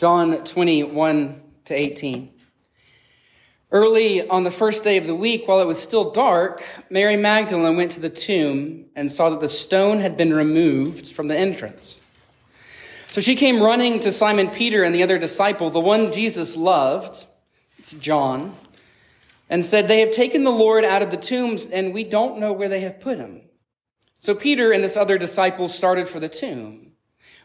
John 21 to 18. Early on the first day of the week, while it was still dark, Mary Magdalene went to the tomb and saw that the stone had been removed from the entrance. So she came running to Simon Peter and the other disciple, the one Jesus loved, it's John, and said, They have taken the Lord out of the tombs, and we don't know where they have put him. So Peter and this other disciple started for the tomb.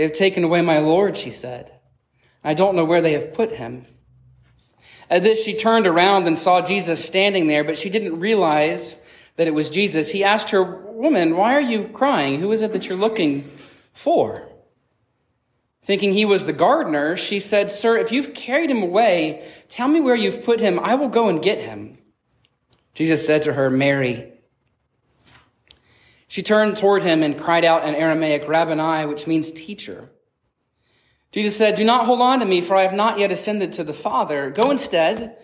They have taken away my Lord, she said. I don't know where they have put him. At this, she turned around and saw Jesus standing there, but she didn't realize that it was Jesus. He asked her, Woman, why are you crying? Who is it that you're looking for? Thinking he was the gardener, she said, Sir, if you've carried him away, tell me where you've put him. I will go and get him. Jesus said to her, Mary. She turned toward him and cried out in Aramaic, Rabboni, which means teacher. Jesus said, Do not hold on to me, for I have not yet ascended to the Father. Go instead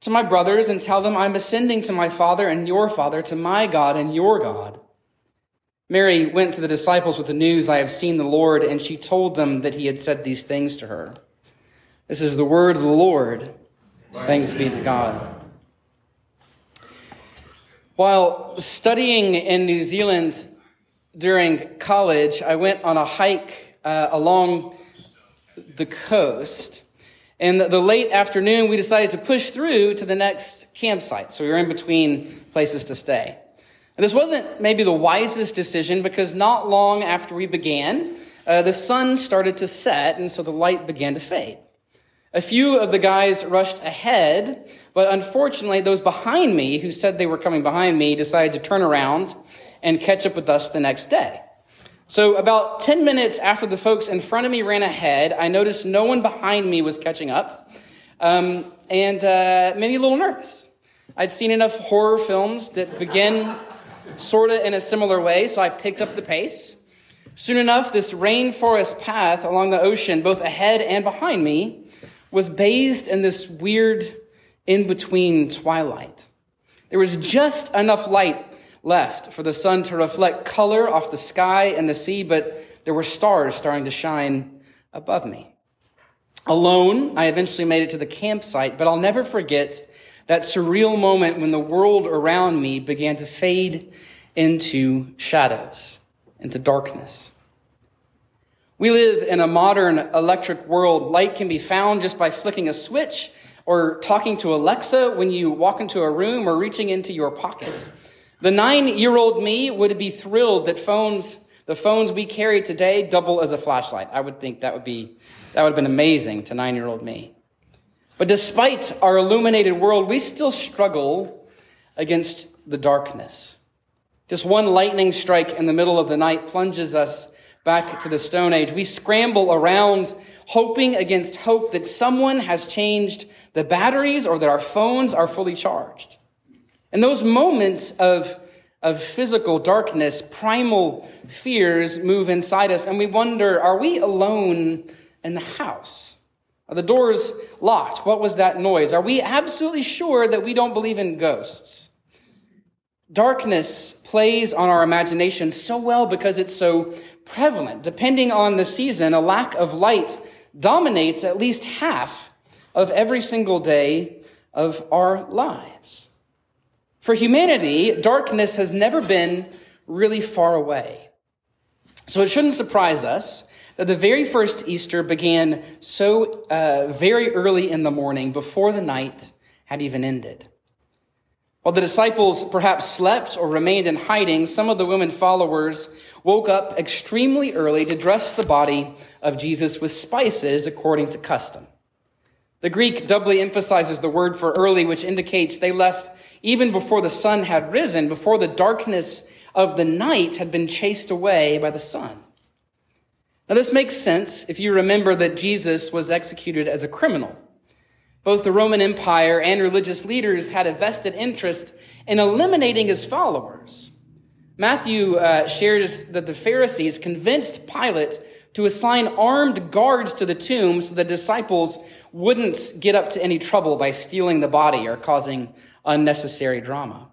to my brothers and tell them I'm ascending to my Father and your Father, to my God and your God. Mary went to the disciples with the news, I have seen the Lord, and she told them that he had said these things to her. This is the word of the Lord. Thanks be to God. While studying in New Zealand during college, I went on a hike uh, along the coast. And the late afternoon, we decided to push through to the next campsite. So we were in between places to stay. And this wasn't maybe the wisest decision because not long after we began, uh, the sun started to set, and so the light began to fade. A few of the guys rushed ahead, but unfortunately, those behind me who said they were coming behind me decided to turn around and catch up with us the next day. So, about 10 minutes after the folks in front of me ran ahead, I noticed no one behind me was catching up, um, and uh, maybe a little nervous. I'd seen enough horror films that begin sort of in a similar way, so I picked up the pace. Soon enough, this rainforest path along the ocean, both ahead and behind me, was bathed in this weird in between twilight. There was just enough light left for the sun to reflect color off the sky and the sea, but there were stars starting to shine above me. Alone, I eventually made it to the campsite, but I'll never forget that surreal moment when the world around me began to fade into shadows, into darkness. We live in a modern electric world. Light can be found just by flicking a switch or talking to Alexa when you walk into a room or reaching into your pocket. The nine year old me would be thrilled that phones, the phones we carry today double as a flashlight. I would think that would be, that would have been amazing to nine year old me. But despite our illuminated world, we still struggle against the darkness. Just one lightning strike in the middle of the night plunges us back to the Stone Age. We scramble around hoping against hope that someone has changed the batteries or that our phones are fully charged. And those moments of, of physical darkness, primal fears move inside us and we wonder, are we alone in the house? Are the doors locked? What was that noise? Are we absolutely sure that we don't believe in ghosts? Darkness plays on our imagination so well because it's so prevalent. Depending on the season, a lack of light dominates at least half of every single day of our lives. For humanity, darkness has never been really far away. So it shouldn't surprise us that the very first Easter began so uh, very early in the morning, before the night had even ended. While the disciples perhaps slept or remained in hiding, some of the women followers woke up extremely early to dress the body of Jesus with spices according to custom. The Greek doubly emphasizes the word for early, which indicates they left even before the sun had risen, before the darkness of the night had been chased away by the sun. Now, this makes sense if you remember that Jesus was executed as a criminal. Both the Roman Empire and religious leaders had a vested interest in eliminating his followers. Matthew uh, shares that the Pharisees convinced Pilate to assign armed guards to the tomb so the disciples wouldn't get up to any trouble by stealing the body or causing unnecessary drama.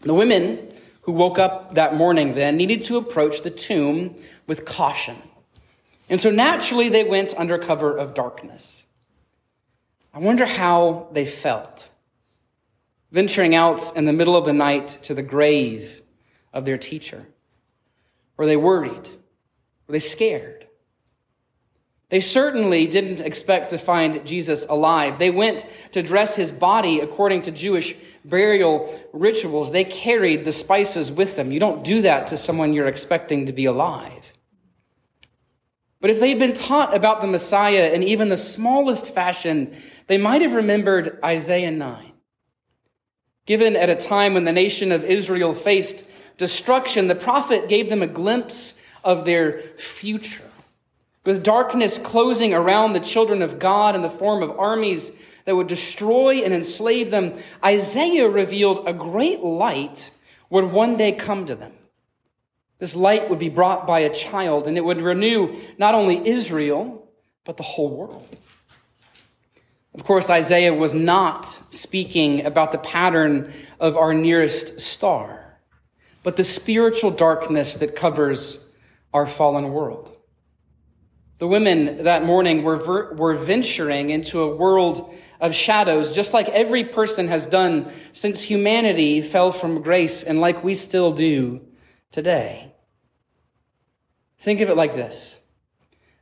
The women who woke up that morning then needed to approach the tomb with caution. And so naturally they went under cover of darkness. I wonder how they felt venturing out in the middle of the night to the grave of their teacher. Were they worried? Were they scared? They certainly didn't expect to find Jesus alive. They went to dress his body according to Jewish burial rituals. They carried the spices with them. You don't do that to someone you're expecting to be alive. But if they'd been taught about the Messiah in even the smallest fashion, they might have remembered Isaiah 9. Given at a time when the nation of Israel faced destruction, the prophet gave them a glimpse of their future. With darkness closing around the children of God in the form of armies that would destroy and enslave them, Isaiah revealed a great light would one day come to them. This light would be brought by a child, and it would renew not only Israel, but the whole world. Of course, Isaiah was not speaking about the pattern of our nearest star, but the spiritual darkness that covers our fallen world. The women that morning were, ver- were venturing into a world of shadows, just like every person has done since humanity fell from grace and like we still do today. Think of it like this.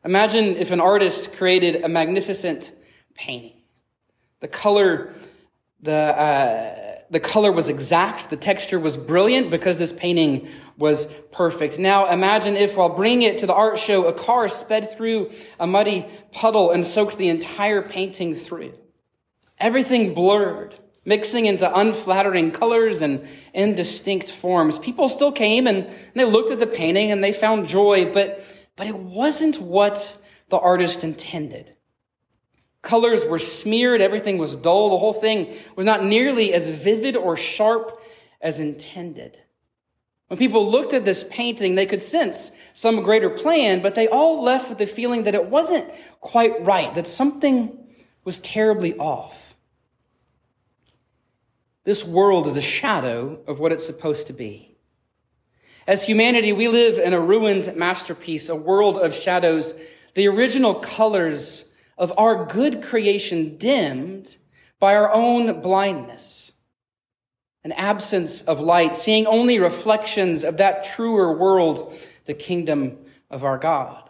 Imagine if an artist created a magnificent painting. The color, the, uh, the color was exact. The texture was brilliant because this painting was perfect. Now imagine if while bringing it to the art show, a car sped through a muddy puddle and soaked the entire painting through. Everything blurred mixing into unflattering colors and indistinct forms. People still came and they looked at the painting and they found joy, but, but it wasn't what the artist intended. Colors were smeared, everything was dull, the whole thing was not nearly as vivid or sharp as intended. When people looked at this painting, they could sense some greater plan, but they all left with the feeling that it wasn't quite right, that something was terribly off. This world is a shadow of what it's supposed to be. As humanity, we live in a ruined masterpiece, a world of shadows, the original colors of our good creation dimmed by our own blindness, an absence of light, seeing only reflections of that truer world, the kingdom of our God.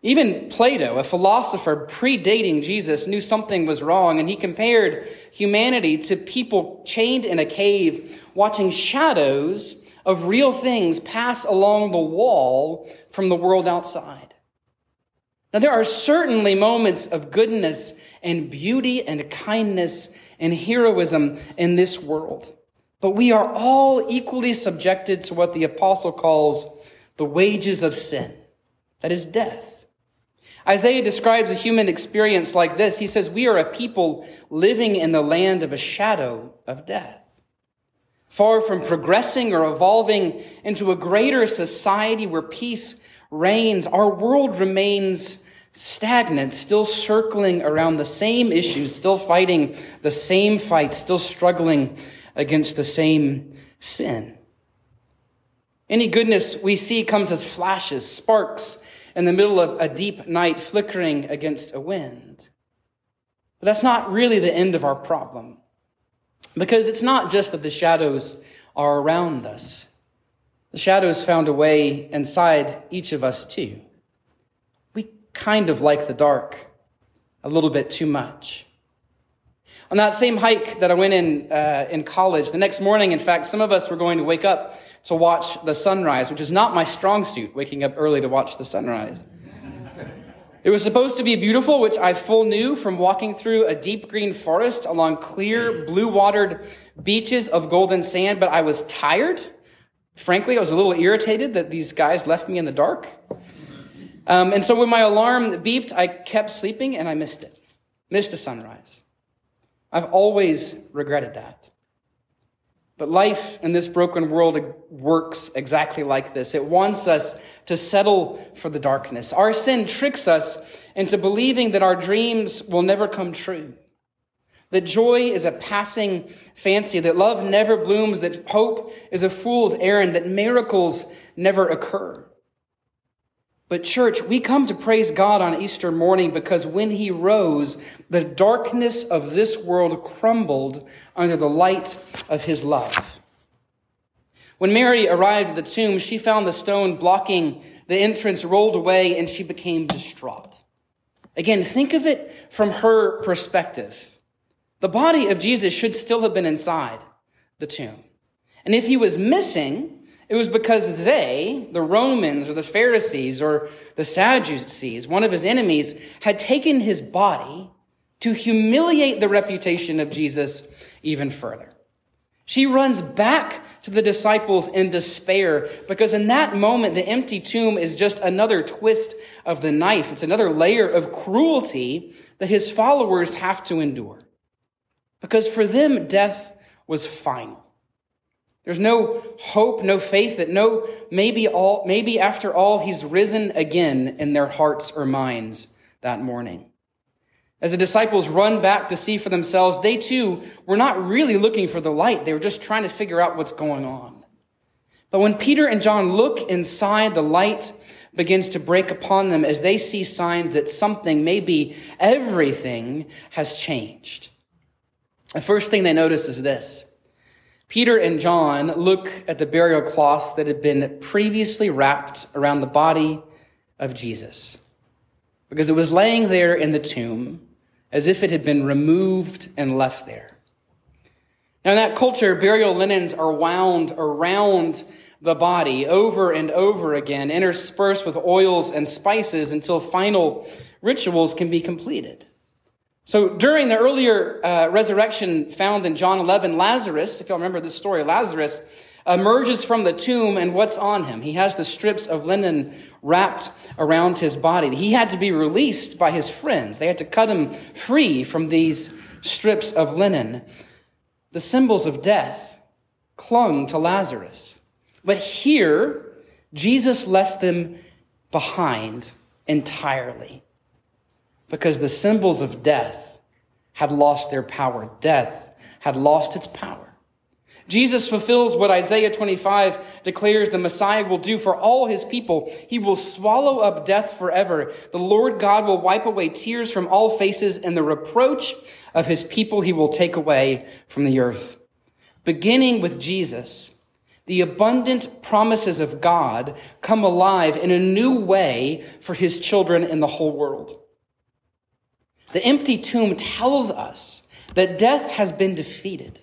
Even Plato, a philosopher predating Jesus, knew something was wrong, and he compared humanity to people chained in a cave, watching shadows of real things pass along the wall from the world outside. Now, there are certainly moments of goodness and beauty and kindness and heroism in this world, but we are all equally subjected to what the apostle calls the wages of sin that is, death. Isaiah describes a human experience like this. He says, We are a people living in the land of a shadow of death. Far from progressing or evolving into a greater society where peace reigns, our world remains stagnant, still circling around the same issues, still fighting the same fights, still struggling against the same sin. Any goodness we see comes as flashes, sparks, in the middle of a deep night flickering against a wind. But that's not really the end of our problem. Because it's not just that the shadows are around us. The shadows found a way inside each of us too. We kind of like the dark a little bit too much. On that same hike that I went in uh, in college, the next morning, in fact, some of us were going to wake up to watch the sunrise, which is not my strong suit, waking up early to watch the sunrise. It was supposed to be beautiful, which I full knew from walking through a deep green forest along clear, blue watered beaches of golden sand, but I was tired. Frankly, I was a little irritated that these guys left me in the dark. Um, and so when my alarm beeped, I kept sleeping and I missed it. Missed the sunrise. I've always regretted that. But life in this broken world works exactly like this. It wants us to settle for the darkness. Our sin tricks us into believing that our dreams will never come true. That joy is a passing fancy, that love never blooms, that hope is a fool's errand, that miracles never occur. But, church, we come to praise God on Easter morning because when he rose, the darkness of this world crumbled under the light of his love. When Mary arrived at the tomb, she found the stone blocking the entrance rolled away and she became distraught. Again, think of it from her perspective. The body of Jesus should still have been inside the tomb. And if he was missing, it was because they, the Romans or the Pharisees or the Sadducees, one of his enemies, had taken his body to humiliate the reputation of Jesus even further. She runs back to the disciples in despair because in that moment, the empty tomb is just another twist of the knife. It's another layer of cruelty that his followers have to endure. Because for them, death was final. There's no hope, no faith that no, maybe all, maybe after all, he's risen again in their hearts or minds that morning. As the disciples run back to see for themselves, they too were not really looking for the light. They were just trying to figure out what's going on. But when Peter and John look inside, the light begins to break upon them as they see signs that something, maybe everything, has changed. The first thing they notice is this Peter and John look at the burial cloth that had been previously wrapped around the body of Jesus because it was laying there in the tomb as if it had been removed and left there. Now, in that culture, burial linens are wound around the body over and over again, interspersed with oils and spices until final rituals can be completed. So during the earlier uh, resurrection found in John 11, Lazarus, if y'all remember this story, Lazarus emerges from the tomb and what's on him? He has the strips of linen wrapped around his body. He had to be released by his friends. They had to cut him free from these strips of linen. The symbols of death clung to Lazarus. But here, Jesus left them behind entirely because the symbols of death had lost their power. Death had lost its power. Jesus fulfills what Isaiah 25 declares the Messiah will do for all his people. He will swallow up death forever. The Lord God will wipe away tears from all faces and the reproach of his people he will take away from the earth. Beginning with Jesus, the abundant promises of God come alive in a new way for his children in the whole world. The empty tomb tells us that death has been defeated,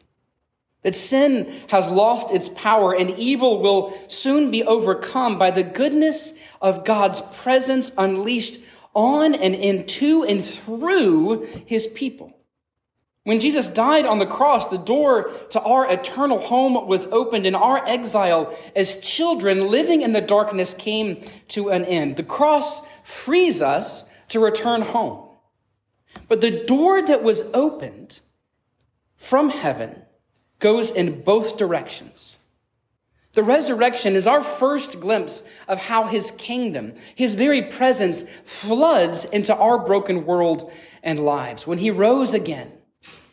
that sin has lost its power, and evil will soon be overcome by the goodness of God's presence unleashed on and into and through his people. When Jesus died on the cross, the door to our eternal home was opened and our exile as children living in the darkness came to an end. The cross frees us to return home. But the door that was opened from heaven goes in both directions. The resurrection is our first glimpse of how his kingdom, his very presence floods into our broken world and lives. When he rose again,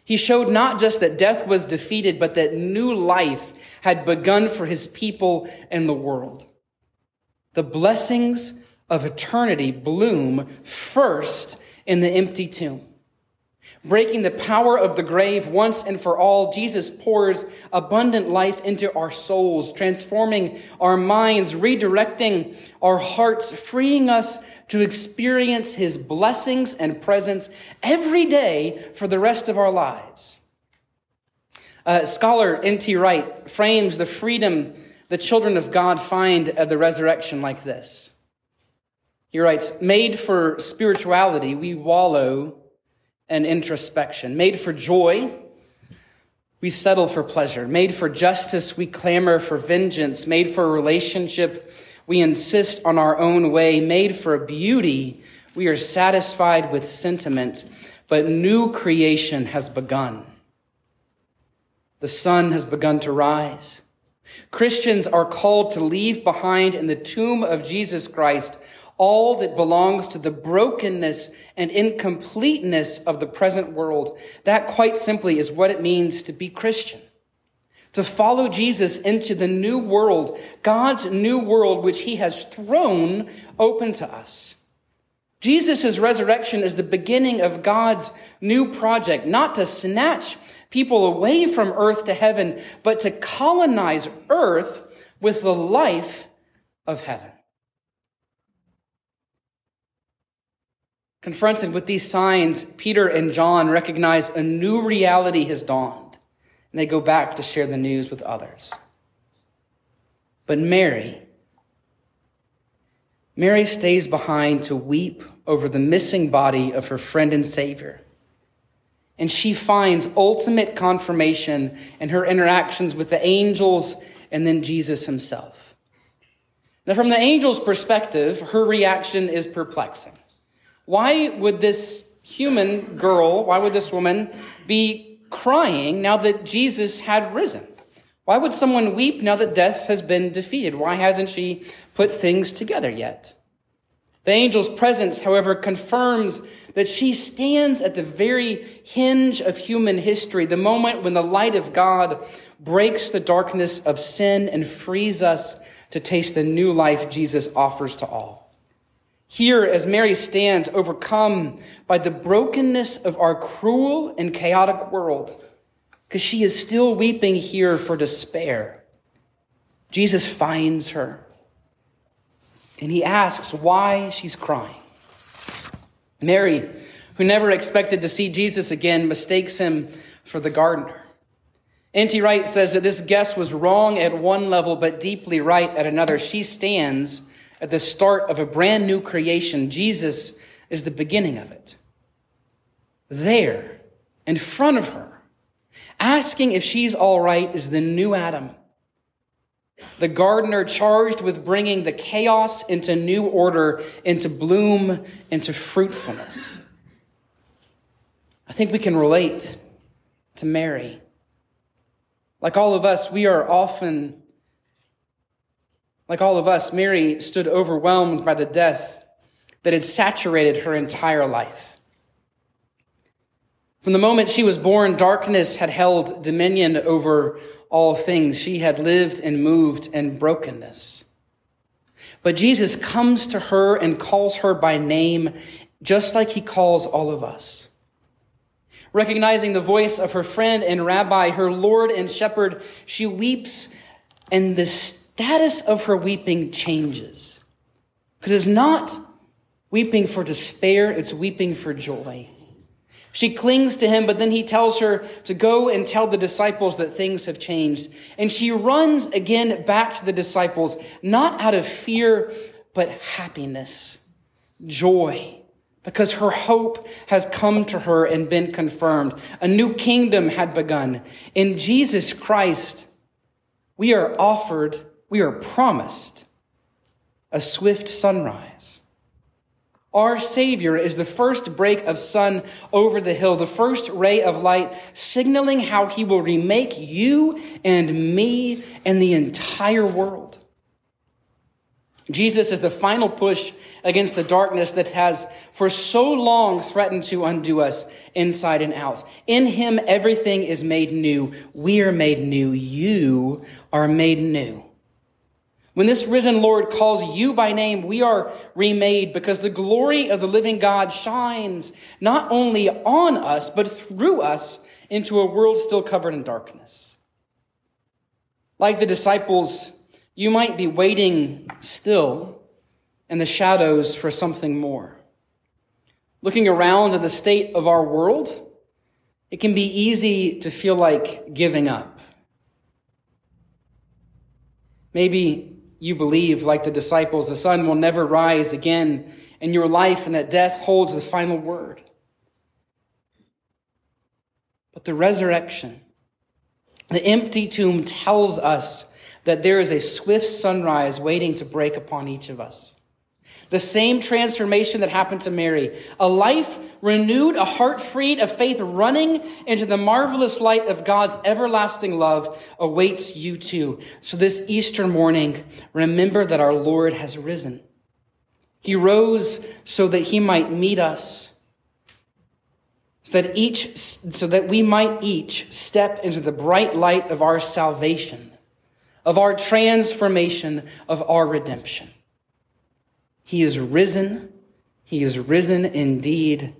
he showed not just that death was defeated, but that new life had begun for his people and the world. The blessings of eternity bloom first in the empty tomb. Breaking the power of the grave once and for all, Jesus pours abundant life into our souls, transforming our minds, redirecting our hearts, freeing us to experience his blessings and presence every day for the rest of our lives. Uh, scholar N.T. Wright frames the freedom the children of God find at the resurrection like this. He writes, made for spirituality, we wallow in introspection. Made for joy, we settle for pleasure. Made for justice, we clamor for vengeance. Made for relationship, we insist on our own way. Made for beauty, we are satisfied with sentiment. But new creation has begun. The sun has begun to rise. Christians are called to leave behind in the tomb of Jesus Christ all that belongs to the brokenness and incompleteness of the present world. That quite simply is what it means to be Christian. To follow Jesus into the new world, God's new world, which he has thrown open to us. Jesus' resurrection is the beginning of God's new project, not to snatch people away from earth to heaven, but to colonize earth with the life of heaven. Confronted with these signs, Peter and John recognize a new reality has dawned, and they go back to share the news with others. But Mary, Mary stays behind to weep over the missing body of her friend and Savior. And she finds ultimate confirmation in her interactions with the angels and then Jesus himself. Now, from the angel's perspective, her reaction is perplexing. Why would this human girl, why would this woman be crying now that Jesus had risen? Why would someone weep now that death has been defeated? Why hasn't she put things together yet? The angel's presence, however, confirms that she stands at the very hinge of human history, the moment when the light of God breaks the darkness of sin and frees us to taste the new life Jesus offers to all. Here, as Mary stands overcome by the brokenness of our cruel and chaotic world, because she is still weeping here for despair, Jesus finds her and he asks why she's crying. Mary, who never expected to see Jesus again, mistakes him for the gardener. N.T. Wright says that this guess was wrong at one level, but deeply right at another. She stands at the start of a brand new creation. Jesus is the beginning of it. There, in front of her, asking if she's all right, is the new Adam. The gardener charged with bringing the chaos into new order, into bloom, into fruitfulness. I think we can relate to Mary. Like all of us, we are often like all of us, Mary stood overwhelmed by the death that had saturated her entire life. From the moment she was born, darkness had held dominion over all things. She had lived and moved in brokenness. But Jesus comes to her and calls her by name, just like he calls all of us. Recognizing the voice of her friend and rabbi, her Lord and shepherd, she weeps, and this status of her weeping changes. Because it's not weeping for despair, it's weeping for joy. She clings to him, but then he tells her to go and tell the disciples that things have changed. And she runs again back to the disciples, not out of fear, but happiness, joy, because her hope has come to her and been confirmed. A new kingdom had begun. In Jesus Christ, we are offered we are promised a swift sunrise. Our Savior is the first break of sun over the hill, the first ray of light, signaling how He will remake you and me and the entire world. Jesus is the final push against the darkness that has for so long threatened to undo us inside and out. In Him, everything is made new. We are made new. You are made new. When this risen Lord calls you by name, we are remade because the glory of the living God shines not only on us, but through us into a world still covered in darkness. Like the disciples, you might be waiting still in the shadows for something more. Looking around at the state of our world, it can be easy to feel like giving up. Maybe you believe, like the disciples, the sun will never rise again in your life and that death holds the final word. But the resurrection, the empty tomb tells us that there is a swift sunrise waiting to break upon each of us. The same transformation that happened to Mary. A life renewed, a heart freed, a faith running into the marvelous light of God's everlasting love awaits you too. So this Easter morning, remember that our Lord has risen. He rose so that he might meet us. So that each, so that we might each step into the bright light of our salvation, of our transformation, of our redemption. He is risen. He is risen indeed.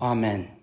Amen.